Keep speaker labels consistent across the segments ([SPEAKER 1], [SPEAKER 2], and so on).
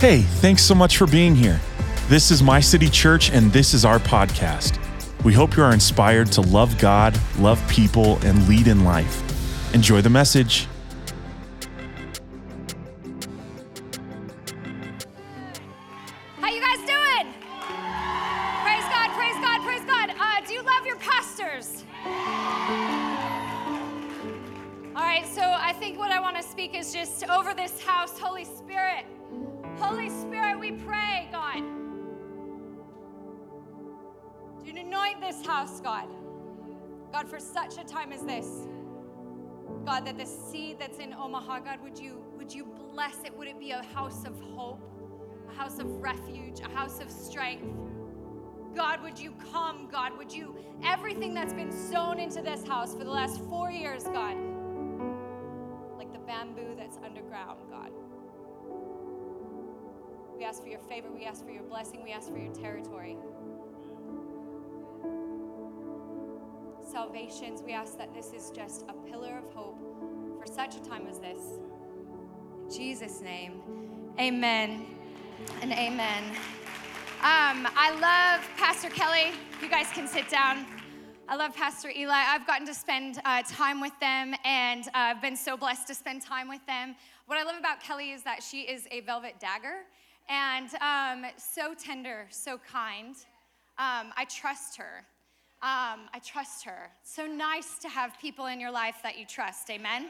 [SPEAKER 1] Hey, thanks so much for being here. This is My City Church, and this is our podcast. We hope you are inspired to love God, love people, and lead in life. Enjoy the message.
[SPEAKER 2] God, would you would you bless it? Would it be a house of hope? a house of refuge, a house of strength. God, would you come, God? Would you, everything that's been sown into this house for the last four years, God, like the bamboo that's underground, God. We ask for your favor, we ask for your blessing, we ask for your territory. Salvations, we ask that this is just a pillar of hope for such a time as this. In Jesus' name, amen and amen. Um, I love Pastor Kelly. You guys can sit down. I love Pastor Eli. I've gotten to spend uh, time with them, and uh, I've been so blessed to spend time with them. What I love about Kelly is that she is a velvet dagger, and um, so tender, so kind. Um, I trust her. Um, I trust her. So nice to have people in your life that you trust. Amen.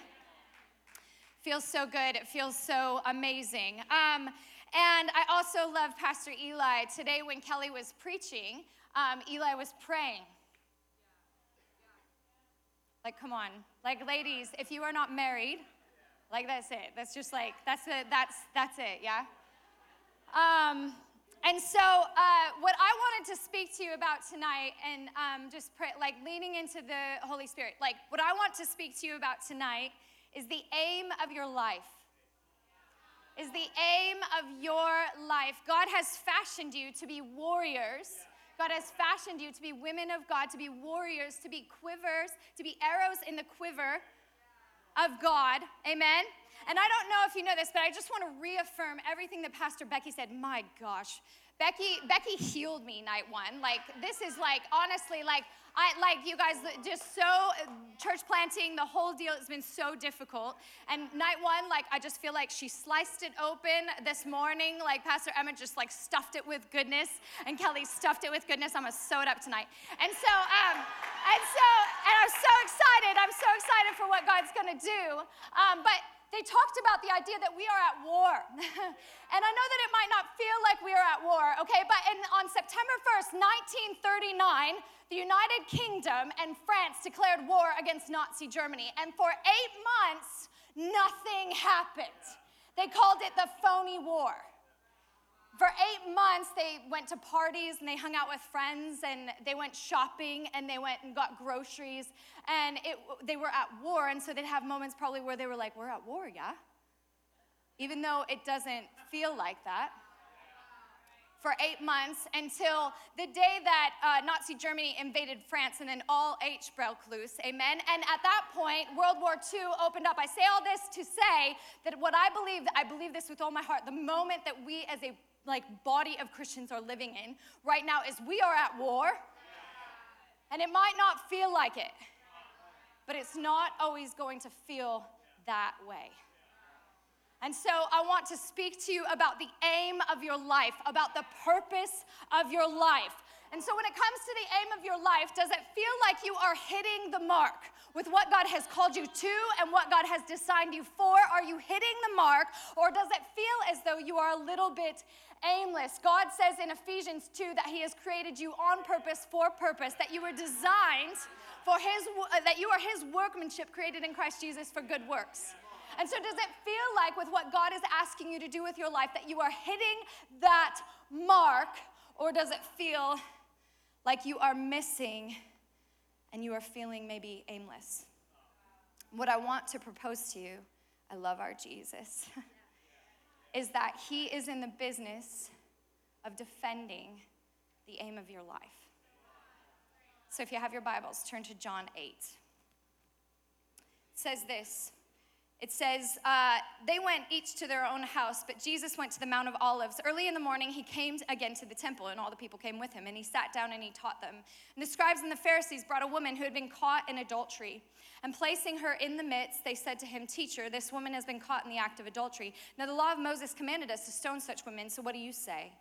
[SPEAKER 2] Feels so good. It feels so amazing. Um, and I also love Pastor Eli. Today, when Kelly was preaching, um, Eli was praying. Like, come on. Like, ladies, if you are not married, like, that's it. That's just like, that's it. That's, that's it, yeah? Um, and so, uh, what I wanted to speak to you about tonight, and um, just pray, like leaning into the Holy Spirit, like what I want to speak to you about tonight is the aim of your life is the aim of your life. God has fashioned you to be warriors. God has fashioned you to be women of God, to be warriors, to be quivers, to be arrows in the quiver of God. Amen. And I don't know if you know this, but I just want to reaffirm everything that Pastor Becky said. My gosh, Becky, Becky healed me night one. Like this is like honestly, like I like you guys just so church planting, the whole deal has been so difficult. And night one, like I just feel like she sliced it open this morning. Like Pastor Emma just like stuffed it with goodness, and Kelly stuffed it with goodness. I'm gonna sew it up tonight. And so, um, and so, and I'm so excited. I'm so excited for what God's gonna do. Um, but they talked about the idea that we are at war. and I know that it might not feel like we are at war, okay? But in, on September 1st, 1939, the United Kingdom and France declared war against Nazi Germany. And for eight months, nothing happened. They called it the phony war. For eight months, they went to parties and they hung out with friends and they went shopping and they went and got groceries and it, they were at war. And so they'd have moments probably where they were like, We're at war, yeah? Even though it doesn't feel like that for eight months until the day that uh, Nazi Germany invaded France and then all H broke loose. Amen. And at that point, World War II opened up. I say all this to say that what I believe, I believe this with all my heart, the moment that we as a like body of Christians are living in right now is we are at war. And it might not feel like it, but it's not always going to feel that way. And so I want to speak to you about the aim of your life, about the purpose of your life. And so when it comes to the aim of your life, does it feel like you are hitting the mark with what God has called you to and what God has designed you for? Are you hitting the mark or does it feel as though you are a little bit aimless? God says in Ephesians 2 that he has created you on purpose for purpose, that you were designed for his uh, that you are his workmanship created in Christ Jesus for good works. And so, does it feel like, with what God is asking you to do with your life, that you are hitting that mark, or does it feel like you are missing and you are feeling maybe aimless? What I want to propose to you, I love our Jesus, is that He is in the business of defending the aim of your life. So, if you have your Bibles, turn to John 8. It says this it says, uh, they went each to their own house, but Jesus went to the Mount of Olives. Early in the morning, he came again to the temple, and all the people came with him, and he sat down and he taught them. And the scribes and the Pharisees brought a woman who had been caught in adultery. And placing her in the midst, they said to him, Teacher, this woman has been caught in the act of adultery. Now, the law of Moses commanded us to stone such women, so what do you say?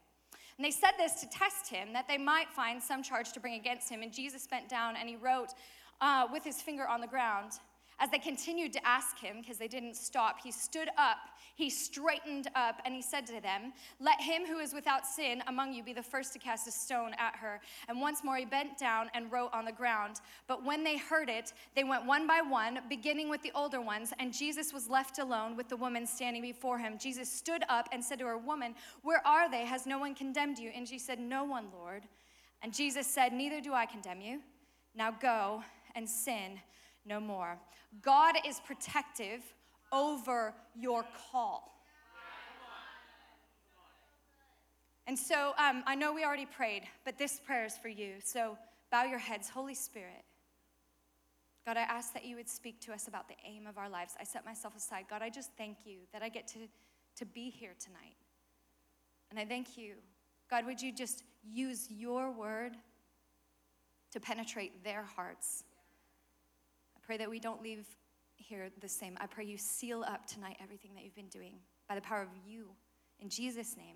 [SPEAKER 2] And they said this to test him, that they might find some charge to bring against him. And Jesus bent down and he wrote uh, with his finger on the ground. As they continued to ask him, because they didn't stop, he stood up, he straightened up, and he said to them, Let him who is without sin among you be the first to cast a stone at her. And once more he bent down and wrote on the ground. But when they heard it, they went one by one, beginning with the older ones, and Jesus was left alone with the woman standing before him. Jesus stood up and said to her, Woman, where are they? Has no one condemned you? And she said, No one, Lord. And Jesus said, Neither do I condemn you. Now go and sin no more. God is protective over your call. And so um, I know we already prayed, but this prayer is for you. So bow your heads. Holy Spirit, God, I ask that you would speak to us about the aim of our lives. I set myself aside. God, I just thank you that I get to, to be here tonight. And I thank you. God, would you just use your word to penetrate their hearts? Pray that we don't leave here the same. I pray you seal up tonight everything that you've been doing by the power of you. In Jesus' name,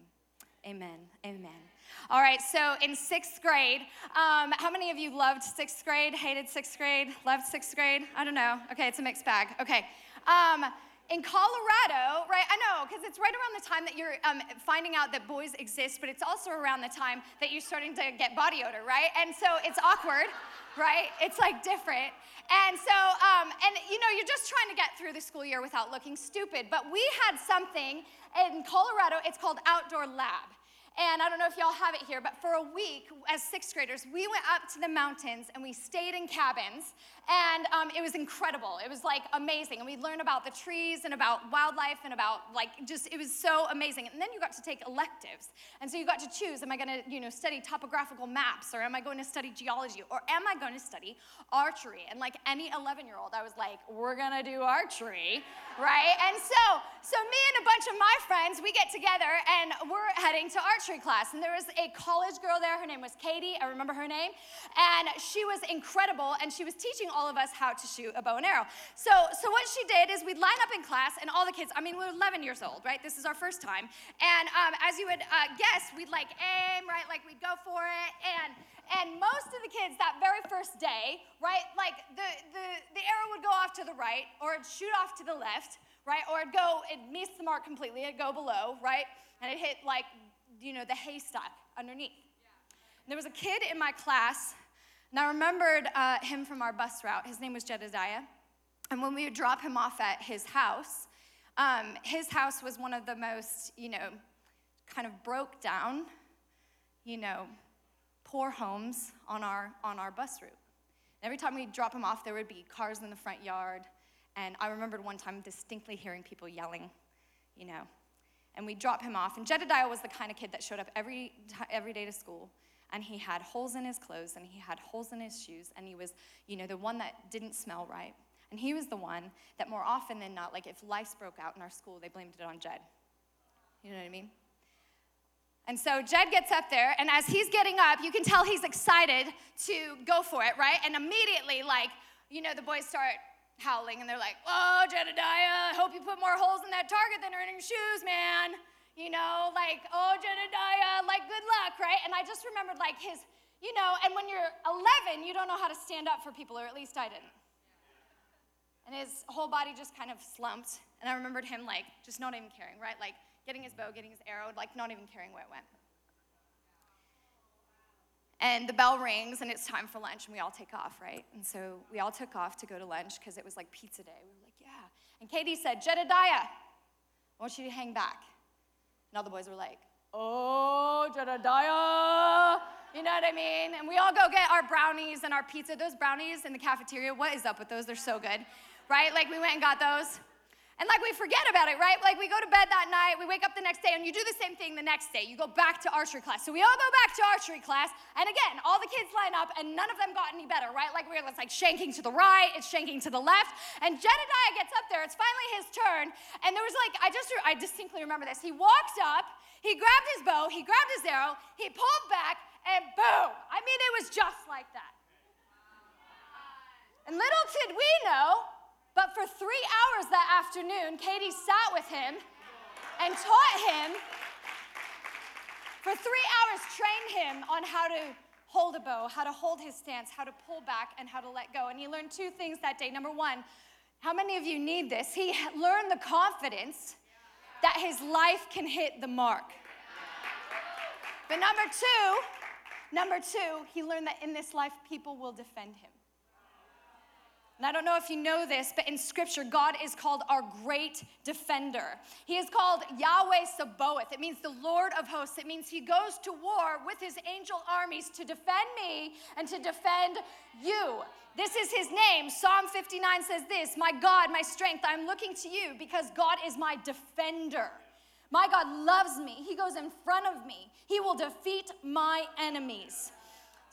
[SPEAKER 2] amen. Amen. All right, so in sixth grade, um, how many of you loved sixth grade, hated sixth grade, loved sixth grade? I don't know. Okay, it's a mixed bag. Okay. Um, in Colorado, right? I know, because it's right around the time that you're um, finding out that boys exist, but it's also around the time that you're starting to get body odor, right? And so it's awkward, right? It's like different. And so, um, and you know, you're just trying to get through the school year without looking stupid. But we had something in Colorado, it's called Outdoor Lab. And I don't know if y'all have it here, but for a week as sixth graders, we went up to the mountains and we stayed in cabins. And um, it was incredible. It was like amazing. And we learned about the trees and about wildlife and about like just, it was so amazing. And then you got to take electives. And so you got to choose am I going to, you know, study topographical maps or am I going to study geology or am I going to study archery? And like any 11 year old, I was like, we're going to do archery, right? And so, so me and a bunch of my friends, we get together and we're heading to archery class, and there was a college girl there. Her name was Katie. I remember her name. And she was incredible, and she was teaching all of us how to shoot a bow and arrow. So, so what she did is we'd line up in class, and all the kids, I mean, we are 11 years old, right? This is our first time. And um, as you would uh, guess, we'd like aim, right? Like we'd go for it. And and most of the kids that very first day, right, like the, the, the arrow would go off to the right, or it'd shoot off to the left, right? Or it'd go, it'd miss the mark completely, it'd go below, right? And it hit like you know, the haystack underneath. Yeah. There was a kid in my class, and I remembered uh, him from our bus route. His name was Jedediah. And when we would drop him off at his house, um, his house was one of the most, you know, kind of broke down, you know, poor homes on our, on our bus route. And every time we'd drop him off, there would be cars in the front yard. And I remembered one time distinctly hearing people yelling, you know, and we'd drop him off. And Jedediah was the kind of kid that showed up every, every day to school. And he had holes in his clothes and he had holes in his shoes. And he was, you know, the one that didn't smell right. And he was the one that more often than not, like if lice broke out in our school, they blamed it on Jed. You know what I mean? And so Jed gets up there, and as he's getting up, you can tell he's excited to go for it, right? And immediately, like, you know, the boys start howling and they're like, Oh, Jedediah, I hope you put more holes in that target than are in your shoes, man. You know, like, oh, Jedediah, like, good luck, right? And I just remembered, like, his, you know, and when you're 11, you don't know how to stand up for people, or at least I didn't. And his whole body just kind of slumped. And I remembered him, like, just not even caring, right? Like, getting his bow, getting his arrow, like, not even caring where it went. And the bell rings and it's time for lunch and we all take off, right? And so we all took off to go to lunch because it was like pizza day. We were like, yeah. And Katie said, Jedediah, I want you to hang back. And all the boys were like, oh, Jedediah. You know what I mean? And we all go get our brownies and our pizza. Those brownies in the cafeteria, what is up with those? They're so good, right? Like we went and got those. And like we forget about it, right? Like we go to bed that night, we wake up the next day, and you do the same thing the next day. You go back to archery class. So we all go back to archery class, and again, all the kids line up, and none of them got any better, right? Like we're it's like shanking to the right, it's shanking to the left, and Jedediah gets up there. It's finally his turn, and there was like I just I distinctly remember this. He walked up, he grabbed his bow, he grabbed his arrow, he pulled back, and boom! I mean, it was just like that. And little did we know but for three hours that afternoon, Katie sat with him and taught him. For three hours, trained him on how to hold a bow, how to hold his stance, how to pull back, and how to let go. And he learned two things that day. Number one, how many of you need this? He learned the confidence that his life can hit the mark. But number two, number two, he learned that in this life, people will defend him. And I don't know if you know this, but in scripture, God is called our great defender. He is called Yahweh Sabaoth. It means the Lord of hosts. It means he goes to war with his angel armies to defend me and to defend you. This is his name. Psalm 59 says this My God, my strength, I'm looking to you because God is my defender. My God loves me. He goes in front of me. He will defeat my enemies.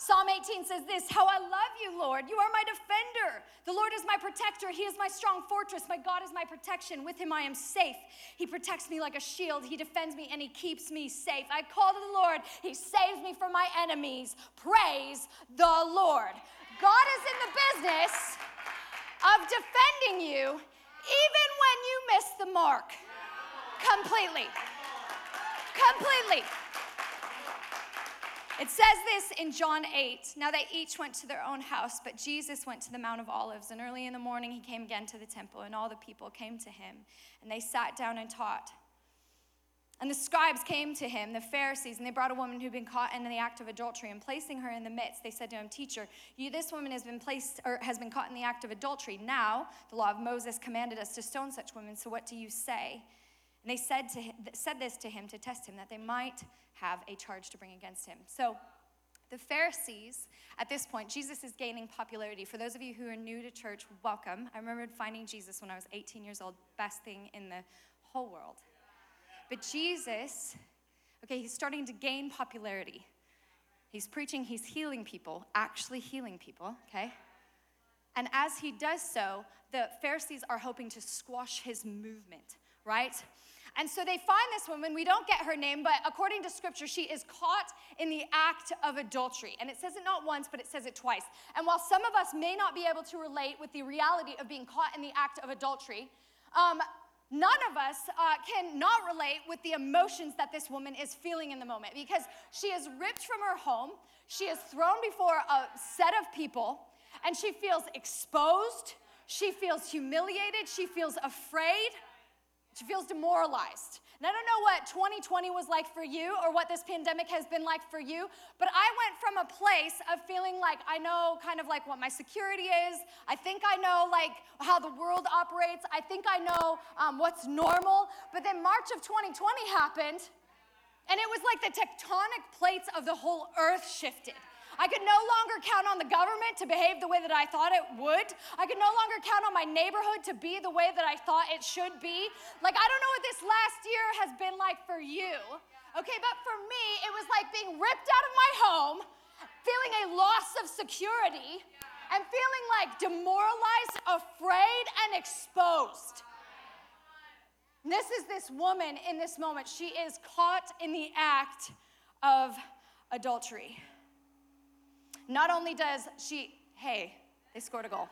[SPEAKER 2] Psalm 18 says this How I love you, Lord. You are my defender. The Lord is my protector. He is my strong fortress. My God is my protection. With him I am safe. He protects me like a shield. He defends me and he keeps me safe. I call to the Lord. He saves me from my enemies. Praise the Lord. God is in the business of defending you even when you miss the mark. Completely. Completely. It says this in John 8. Now they each went to their own house, but Jesus went to the Mount of Olives. And early in the morning, he came again to the temple, and all the people came to him, and they sat down and taught. And the scribes came to him, the Pharisees, and they brought a woman who'd been caught in the act of adultery. And placing her in the midst, they said to him, Teacher, you, this woman has been placed or has been caught in the act of adultery. Now the law of Moses commanded us to stone such women. So what do you say? And they said to him, said this to him to test him, that they might have a charge to bring against him. So the Pharisees, at this point, Jesus is gaining popularity. For those of you who are new to church, welcome. I remember finding Jesus when I was 18 years old, best thing in the whole world. But Jesus, okay, he's starting to gain popularity. He's preaching, he's healing people, actually healing people, okay? And as he does so, the Pharisees are hoping to squash his movement, right? And so they find this woman. We don't get her name, but according to scripture, she is caught in the act of adultery. And it says it not once, but it says it twice. And while some of us may not be able to relate with the reality of being caught in the act of adultery, um, none of us uh, can not relate with the emotions that this woman is feeling in the moment because she is ripped from her home, she is thrown before a set of people, and she feels exposed, she feels humiliated, she feels afraid. She feels demoralized. And I don't know what 2020 was like for you or what this pandemic has been like for you, but I went from a place of feeling like I know kind of like what my security is. I think I know like how the world operates. I think I know um, what's normal. But then March of 2020 happened, and it was like the tectonic plates of the whole earth shifted. I could no longer count on the government to behave the way that I thought it would. I could no longer count on my neighborhood to be the way that I thought it should be. Like, I don't know what this last year has been like for you, okay? But for me, it was like being ripped out of my home, feeling a loss of security, and feeling like demoralized, afraid, and exposed. This is this woman in this moment. She is caught in the act of adultery. Not only does she, hey, they scored a goal.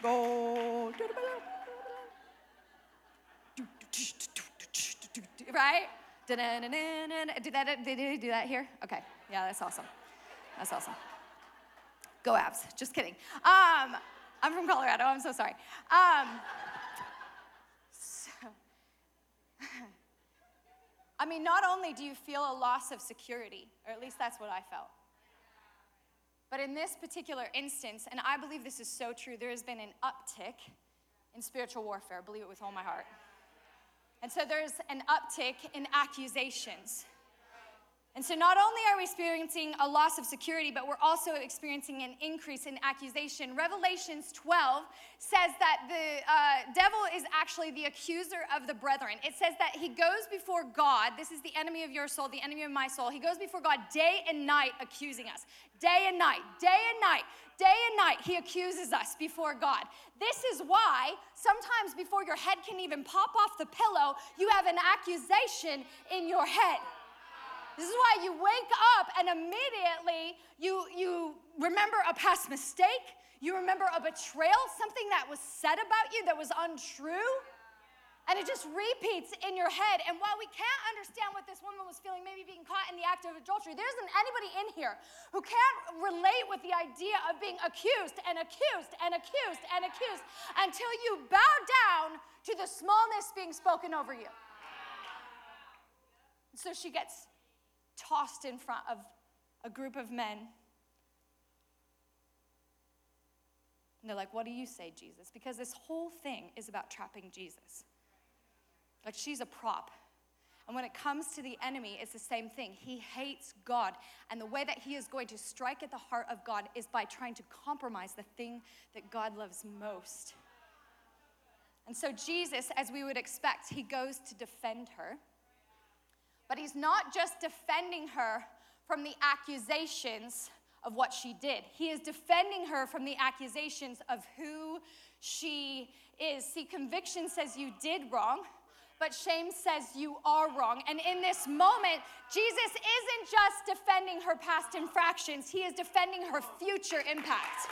[SPEAKER 2] Goal. Right? Do that, did they do that here? Okay. Yeah, that's awesome. That's awesome. Go Avs. Just kidding. Um, I'm from Colorado. I'm so sorry. Um, so, I mean, not only do you feel a loss of security, or at least that's what I felt, but in this particular instance, and I believe this is so true, there has been an uptick in spiritual warfare, believe it with all my heart. And so there's an uptick in accusations. And so, not only are we experiencing a loss of security, but we're also experiencing an increase in accusation. Revelations 12 says that the uh, devil is actually the accuser of the brethren. It says that he goes before God. This is the enemy of your soul, the enemy of my soul. He goes before God day and night accusing us. Day and night, day and night, day and night, he accuses us before God. This is why sometimes before your head can even pop off the pillow, you have an accusation in your head. This is why you wake up and immediately you, you remember a past mistake, you remember a betrayal, something that was said about you that was untrue. And it just repeats in your head. And while we can't understand what this woman was feeling, maybe being caught in the act of adultery, there isn't anybody in here who can't relate with the idea of being accused and accused and accused and accused until you bow down to the smallness being spoken over you. So she gets tossed in front of a group of men. And they're like, What do you say, Jesus? Because this whole thing is about trapping Jesus. Like she's a prop. And when it comes to the enemy, it's the same thing. He hates God. And the way that he is going to strike at the heart of God is by trying to compromise the thing that God loves most. And so, Jesus, as we would expect, he goes to defend her. But he's not just defending her from the accusations of what she did, he is defending her from the accusations of who she is. See, conviction says you did wrong. But shame says you are wrong. And in this moment, Jesus isn't just defending her past infractions, he is defending her future impact.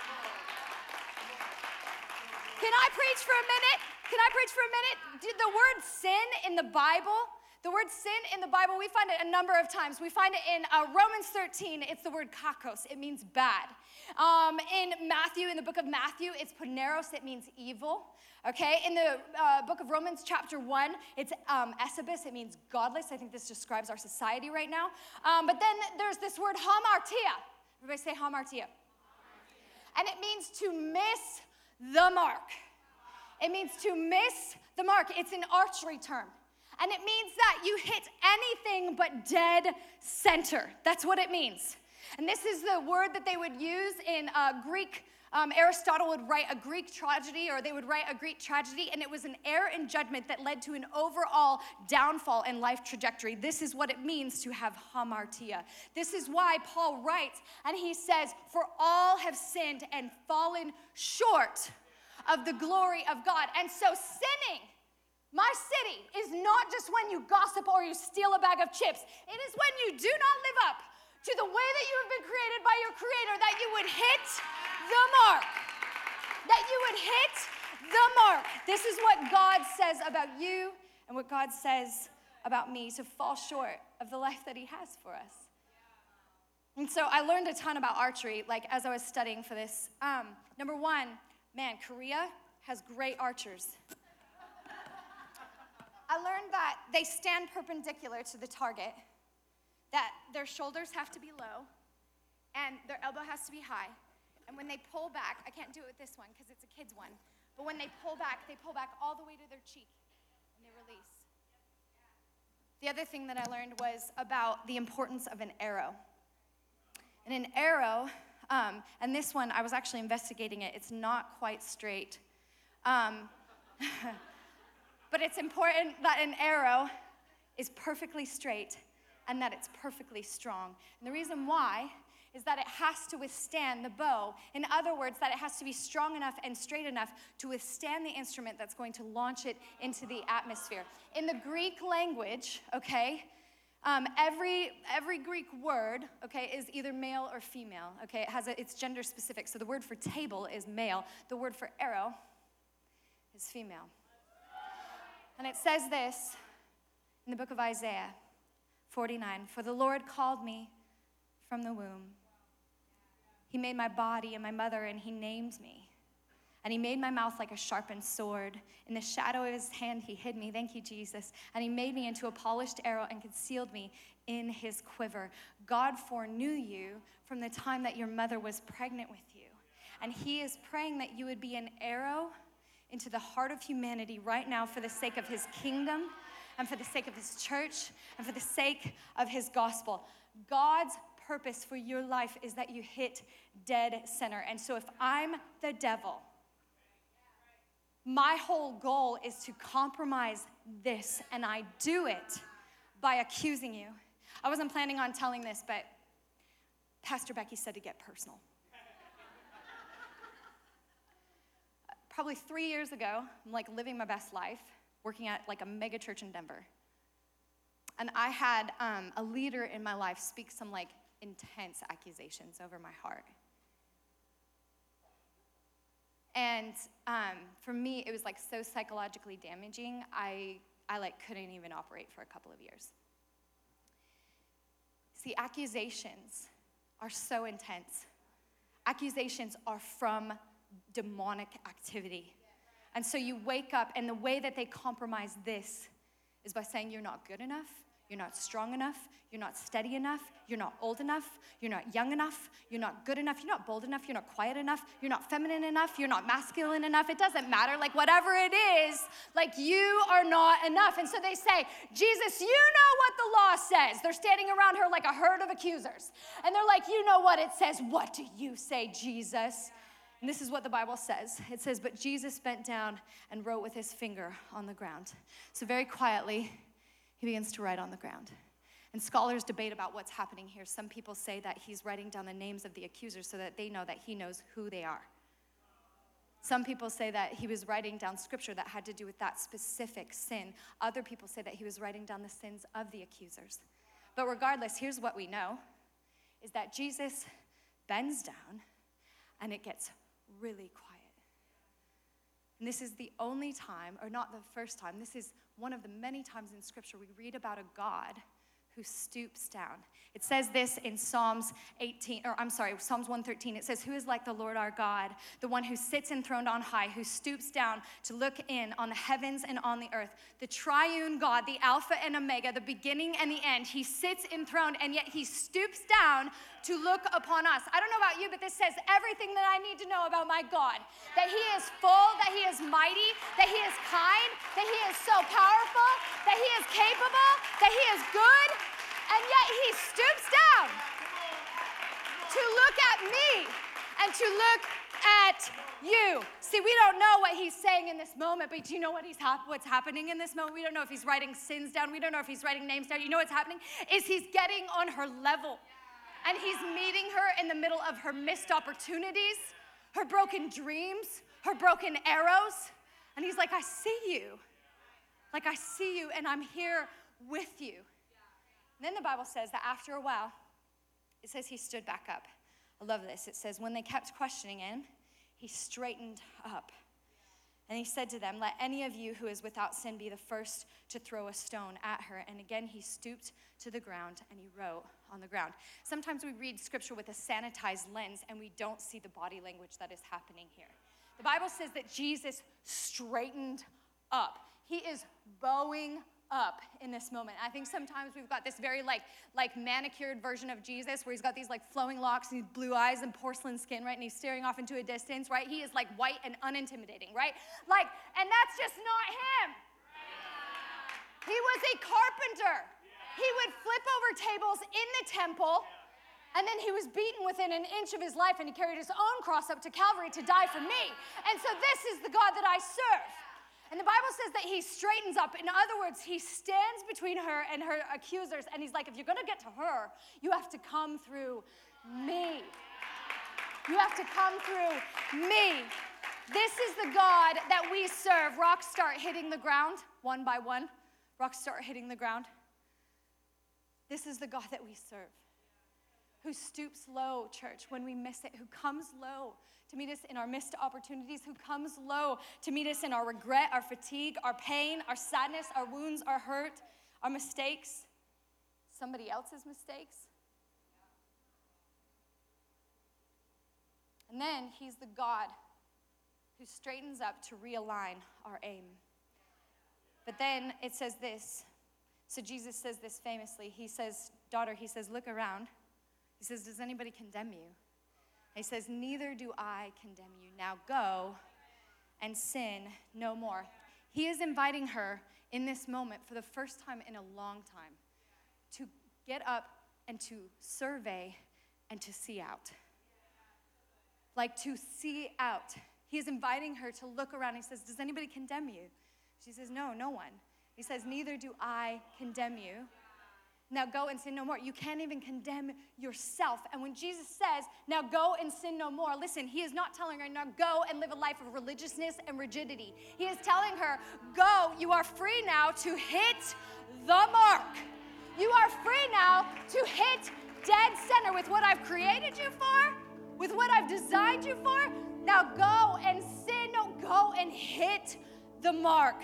[SPEAKER 2] Can I preach for a minute? Can I preach for a minute? Did the word sin in the Bible the word sin in the Bible, we find it a number of times. We find it in uh, Romans 13, it's the word kakos, it means bad. Um, in Matthew, in the book of Matthew, it's poneros, it means evil. Okay, in the uh, book of Romans, chapter 1, it's um, esebis, it means godless. I think this describes our society right now. Um, but then there's this word hamartia. Everybody say hamartia. And it means to miss the mark. It means to miss the mark. It's an archery term. And it means that you hit anything but dead center. That's what it means. And this is the word that they would use in uh, Greek. Um, Aristotle would write a Greek tragedy, or they would write a Greek tragedy, and it was an error in judgment that led to an overall downfall in life trajectory. This is what it means to have hamartia. This is why Paul writes, and he says, For all have sinned and fallen short of the glory of God. And so sinning my city is not just when you gossip or you steal a bag of chips. It is when you do not live up to the way that you have been created by your Creator that you would hit the mark. That you would hit the mark. This is what God says about you and what God says about me to fall short of the life that He has for us. And so I learned a ton about archery, like as I was studying for this. Um, number one, man, Korea has great archers. I learned that they stand perpendicular to the target, that their shoulders have to be low, and their elbow has to be high. And when they pull back, I can't do it with this one because it's a kid's one, but when they pull back, they pull back all the way to their cheek and they release. The other thing that I learned was about the importance of an arrow. And an arrow, um, and this one, I was actually investigating it, it's not quite straight. Um, But it's important that an arrow is perfectly straight and that it's perfectly strong. And the reason why is that it has to withstand the bow. In other words, that it has to be strong enough and straight enough to withstand the instrument that's going to launch it into the atmosphere. In the Greek language, okay, um, every every Greek word, okay, is either male or female. Okay, it has a, it's gender specific. So the word for table is male. The word for arrow is female. And it says this in the book of Isaiah 49 For the Lord called me from the womb. He made my body and my mother, and He named me. And He made my mouth like a sharpened sword. In the shadow of His hand, He hid me. Thank you, Jesus. And He made me into a polished arrow and concealed me in His quiver. God foreknew you from the time that your mother was pregnant with you. And He is praying that you would be an arrow into the heart of humanity right now for the sake of his kingdom and for the sake of his church and for the sake of his gospel. God's purpose for your life is that you hit dead center. And so if I'm the devil, my whole goal is to compromise this, and I do it by accusing you. I wasn't planning on telling this, but Pastor Becky said to get personal. Probably three years ago, I'm like living my best life, working at like a mega church in Denver. And I had um, a leader in my life speak some like intense accusations over my heart. And um, for me, it was like so psychologically damaging. I, I like couldn't even operate for a couple of years. See, accusations are so intense. Accusations are from demonic activity. And so you wake up, and the way that they compromise this is by saying you're not good enough, you're not strong enough. You're not steady enough. You're not old enough. You're not young enough. You're not good enough. You're not bold enough. You're not quiet enough. You're not feminine enough. You're not masculine enough. It doesn't matter. Like, whatever it is, like, you are not enough. And so they say, Jesus, you know what the law says. They're standing around her like a herd of accusers. And they're like, You know what it says. What do you say, Jesus? And this is what the Bible says it says, But Jesus bent down and wrote with his finger on the ground. So, very quietly, he begins to write on the ground. And scholars debate about what's happening here. Some people say that he's writing down the names of the accusers so that they know that he knows who they are. Some people say that he was writing down scripture that had to do with that specific sin. Other people say that he was writing down the sins of the accusers. But regardless, here's what we know is that Jesus bends down and it gets really quiet. And this is the only time, or not the first time, this is one of the many times in Scripture we read about a God who stoops down. It says this in Psalms 18, or I'm sorry, Psalms 113. It says, Who is like the Lord our God, the one who sits enthroned on high, who stoops down to look in on the heavens and on the earth, the triune God, the Alpha and Omega, the beginning and the end. He sits enthroned, and yet he stoops down to look upon us. I don't know about you, but this says everything that I need to know about my God that he is full, that he is mighty, that he is kind, that he is so powerful, that he is capable, that he is good and yet he stoops down to look at me and to look at you. See, we don't know what he's saying in this moment, but do you know what he's hap- what's happening in this moment? We don't know if he's writing sins down. We don't know if he's writing names down. You know what's happening? Is he's getting on her level. And he's meeting her in the middle of her missed opportunities, her broken dreams, her broken arrows. And he's like, I see you. Like, I see you, and I'm here with you. And then the Bible says that after a while, it says he stood back up. I love this. It says, when they kept questioning him, he straightened up. And he said to them, Let any of you who is without sin be the first to throw a stone at her. And again, he stooped to the ground and he wrote on the ground. Sometimes we read scripture with a sanitized lens and we don't see the body language that is happening here. The Bible says that Jesus straightened up, he is bowing up in this moment. I think sometimes we've got this very like like manicured version of Jesus where he's got these like flowing locks and blue eyes and porcelain skin, right? And he's staring off into a distance, right? He is like white and unintimidating, right? Like, and that's just not him. He was a carpenter. He would flip over tables in the temple. And then he was beaten within an inch of his life, and he carried his own cross up to Calvary to die for me. And so, this is the God that I serve. And the Bible says that he straightens up. In other words, he stands between her and her accusers, and he's like, if you're gonna get to her, you have to come through me. You have to come through me. This is the God that we serve. Rocks start hitting the ground one by one. Rocks start hitting the ground. This is the God that we serve, who stoops low, church, when we miss it, who comes low to meet us in our missed opportunities, who comes low to meet us in our regret, our fatigue, our pain, our sadness, our wounds, our hurt, our mistakes, somebody else's mistakes. And then he's the God who straightens up to realign our aim. But then it says this. So Jesus says this famously. He says, Daughter, he says, look around. He says, Does anybody condemn you? He says, Neither do I condemn you. Now go and sin no more. He is inviting her in this moment for the first time in a long time to get up and to survey and to see out. Like to see out. He is inviting her to look around. He says, Does anybody condemn you? She says, No, no one. He says, Neither do I condemn you. Now go and sin no more. You can't even condemn yourself. And when Jesus says, Now go and sin no more, listen, he is not telling her, Now go and live a life of religiousness and rigidity. He is telling her, Go, you are free now to hit the mark. You are free now to hit dead center with what I've created you for, with what I've designed you for. Now go and sin, no, go and hit the mark.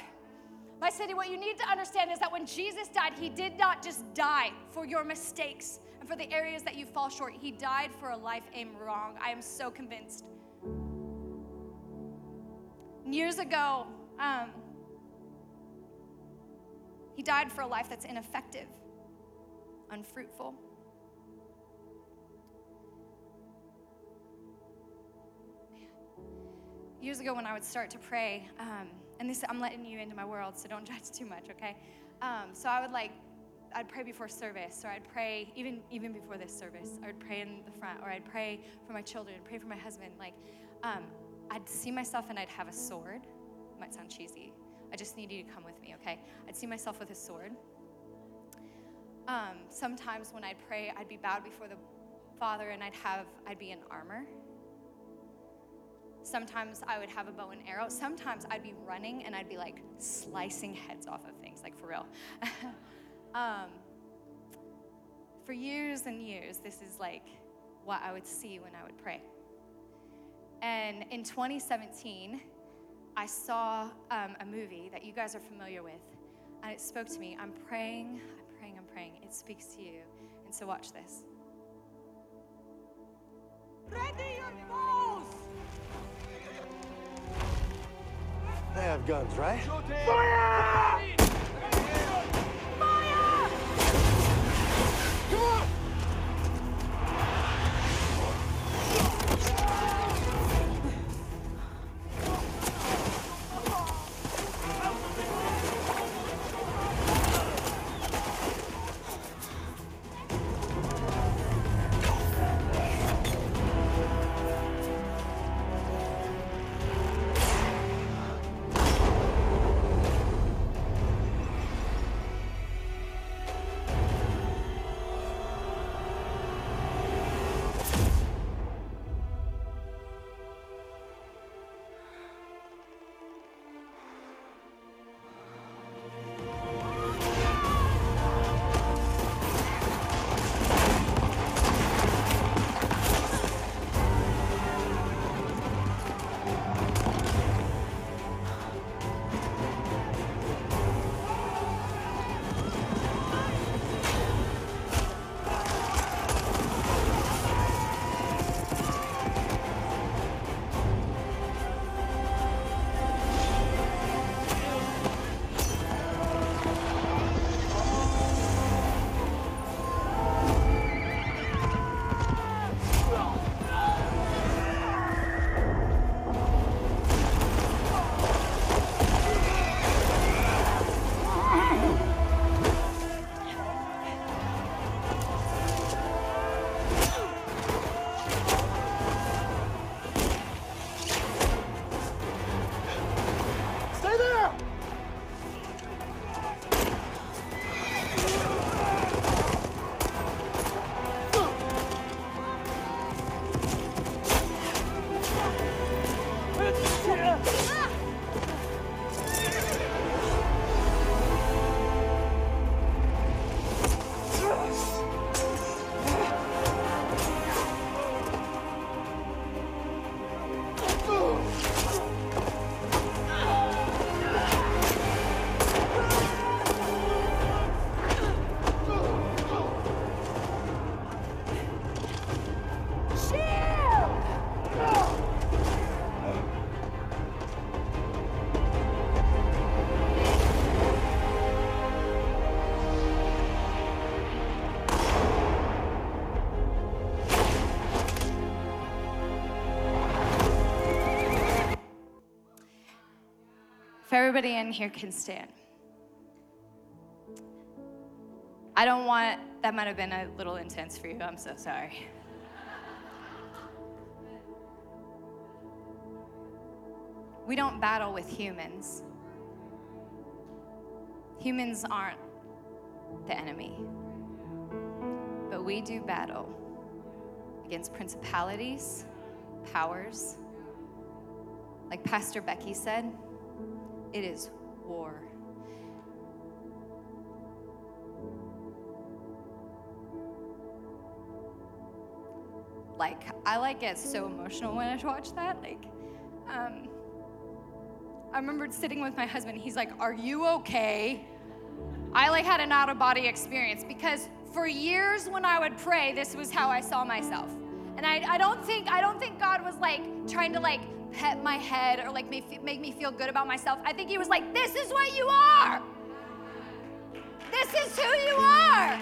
[SPEAKER 2] My city, what you need to understand is that when Jesus died, he did not just die for your mistakes and for the areas that you fall short. He died for a life aimed wrong. I am so convinced. Years ago, um, he died for a life that's ineffective, unfruitful. Years ago, when I would start to pray, um, and this I'm letting you into my world, so don't judge too much, okay? Um, so I would like, I'd pray before service, or I'd pray even even before this service. I would pray in the front, or I'd pray for my children, pray for my husband. Like, um, I'd see myself and I'd have a sword. It might sound cheesy. I just need you to come with me, okay? I'd see myself with a sword. Um, sometimes when I'd pray, I'd be bowed before the Father, and I'd have I'd be in armor. Sometimes I would have a bow and arrow. Sometimes I'd be running and I'd be like slicing heads off of things, like for real. um, for years and years, this is like what I would see when I would pray. And in 2017, I saw um, a movie that you guys are familiar with, and it spoke to me. I'm praying, I'm praying, I'm praying. It speaks to you. And so, watch this.
[SPEAKER 3] Ready
[SPEAKER 4] They have guns, right? Fire! Fire! Come on! good.
[SPEAKER 2] If everybody in here can stand. I don't want, that might have been a little intense for you. I'm so sorry. We don't battle with humans. Humans aren't the enemy. But we do battle against principalities, powers. Like Pastor Becky said, it is war. Like, I like get so emotional when I watch that. Like, um, I remember sitting with my husband. He's like, "Are you okay?" I like had an out of body experience because for years when I would pray, this was how I saw myself. And I, I don't think I don't think God was like trying to like pet my head or like make, me feel good about myself. I think He was like, "This is what you are. This is who you are."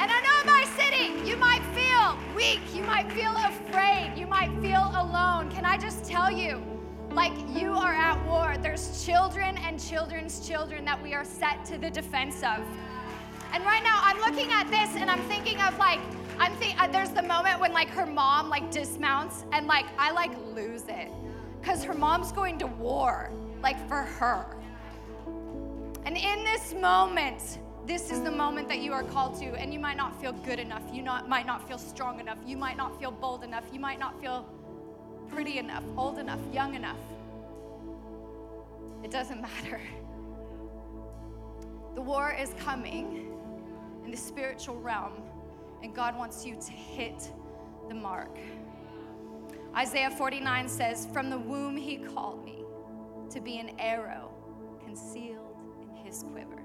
[SPEAKER 2] And I know in my city, you might feel weak, you might feel afraid, you might feel alone. Can I just tell you? like you are at war. There's children and children's children that we are set to the defense of. And right now, I'm looking at this and I'm thinking of like, I'm thinking, uh, there's the moment when like her mom like dismounts and like I like lose it because her mom's going to war like for her. And in this moment, this is the moment that you are called to, and you might not feel good enough. You not, might not feel strong enough. You might not feel bold enough. You might not feel pretty enough, old enough, young enough. It doesn't matter. The war is coming in the spiritual realm, and God wants you to hit the mark. Isaiah 49 says, From the womb he called me to be an arrow concealed in his quiver.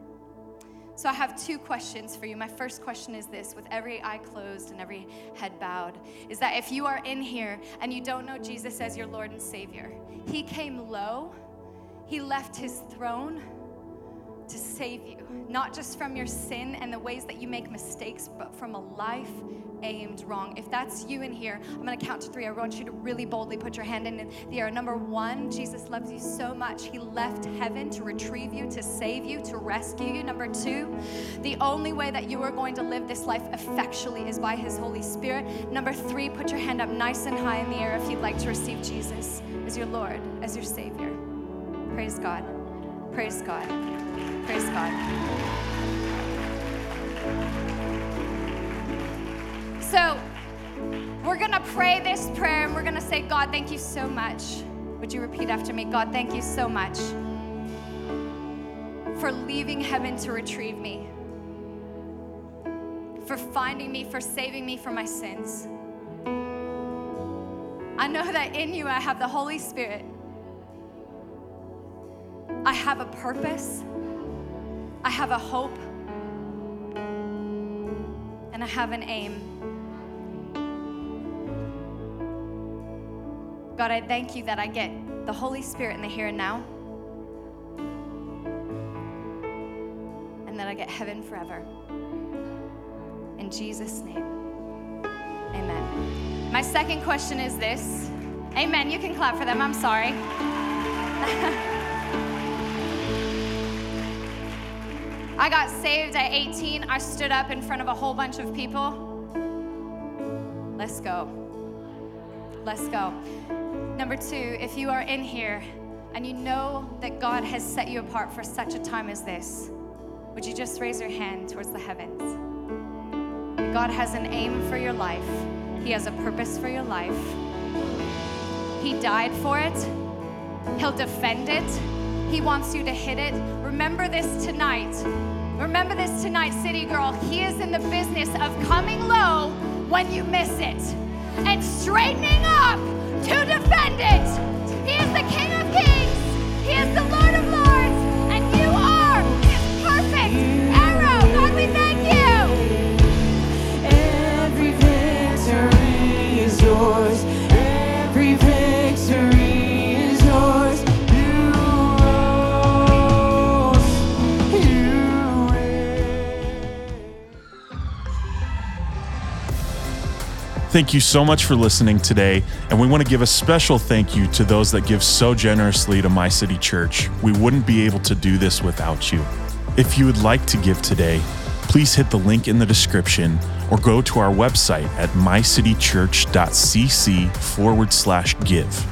[SPEAKER 2] So I have two questions for you. My first question is this with every eye closed and every head bowed is that if you are in here and you don't know Jesus as your Lord and Savior, He came low, He left His throne to save you, not just from your sin and the ways that you make mistakes, but from a life aimed wrong. If that's you in here, I'm gonna count to three. I want you to really boldly put your hand in the air. Number one, Jesus loves you so much. He left heaven to retrieve you, to save you, to rescue you. Number two, the only way that you are going to live this life effectually is by His Holy Spirit. Number three, put your hand up nice and high in the air if you'd like to receive Jesus as your Lord, as your Savior. Praise God. Praise God. Praise God. So, we're going to pray this prayer and we're going to say, God, thank you so much. Would you repeat after me? God, thank you so much for leaving heaven to retrieve me, for finding me, for saving me from my sins. I know that in you I have the Holy Spirit. I have a purpose. I have a hope, and I have an aim. God, I thank you that I get the Holy Spirit in the here and now, and that I get heaven forever. In Jesus' name, amen. My second question is this Amen. You can clap for them. I'm sorry. I got saved at 18. I stood up in front of a whole bunch of people. Let's go. Let's go. Number two, if you are in here and you know that God has set you apart for such a time as this, would you just raise your hand towards the heavens? God has an aim for your life, He has a purpose for your life. He died for it, He'll defend it. He wants you to hit it. Remember this tonight. Remember this tonight, City Girl. He is in the business of coming low when you miss it and straightening up to defend it. He is the King
[SPEAKER 1] Thank you so much for listening today, and we want to give a special thank you to those that give so generously to My City Church. We wouldn't be able to do this without you. If you would like to give today, please hit the link in the description or go to our website at mycitychurch.cc forward slash give.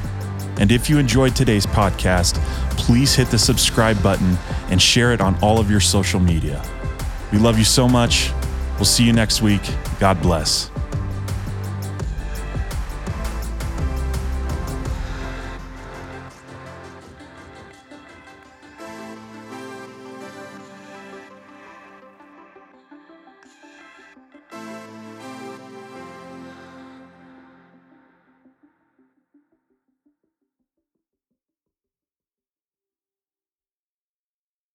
[SPEAKER 1] And if you enjoyed today's podcast, please hit the subscribe button and share it on all of your social media. We love you so much. We'll see you next week. God bless.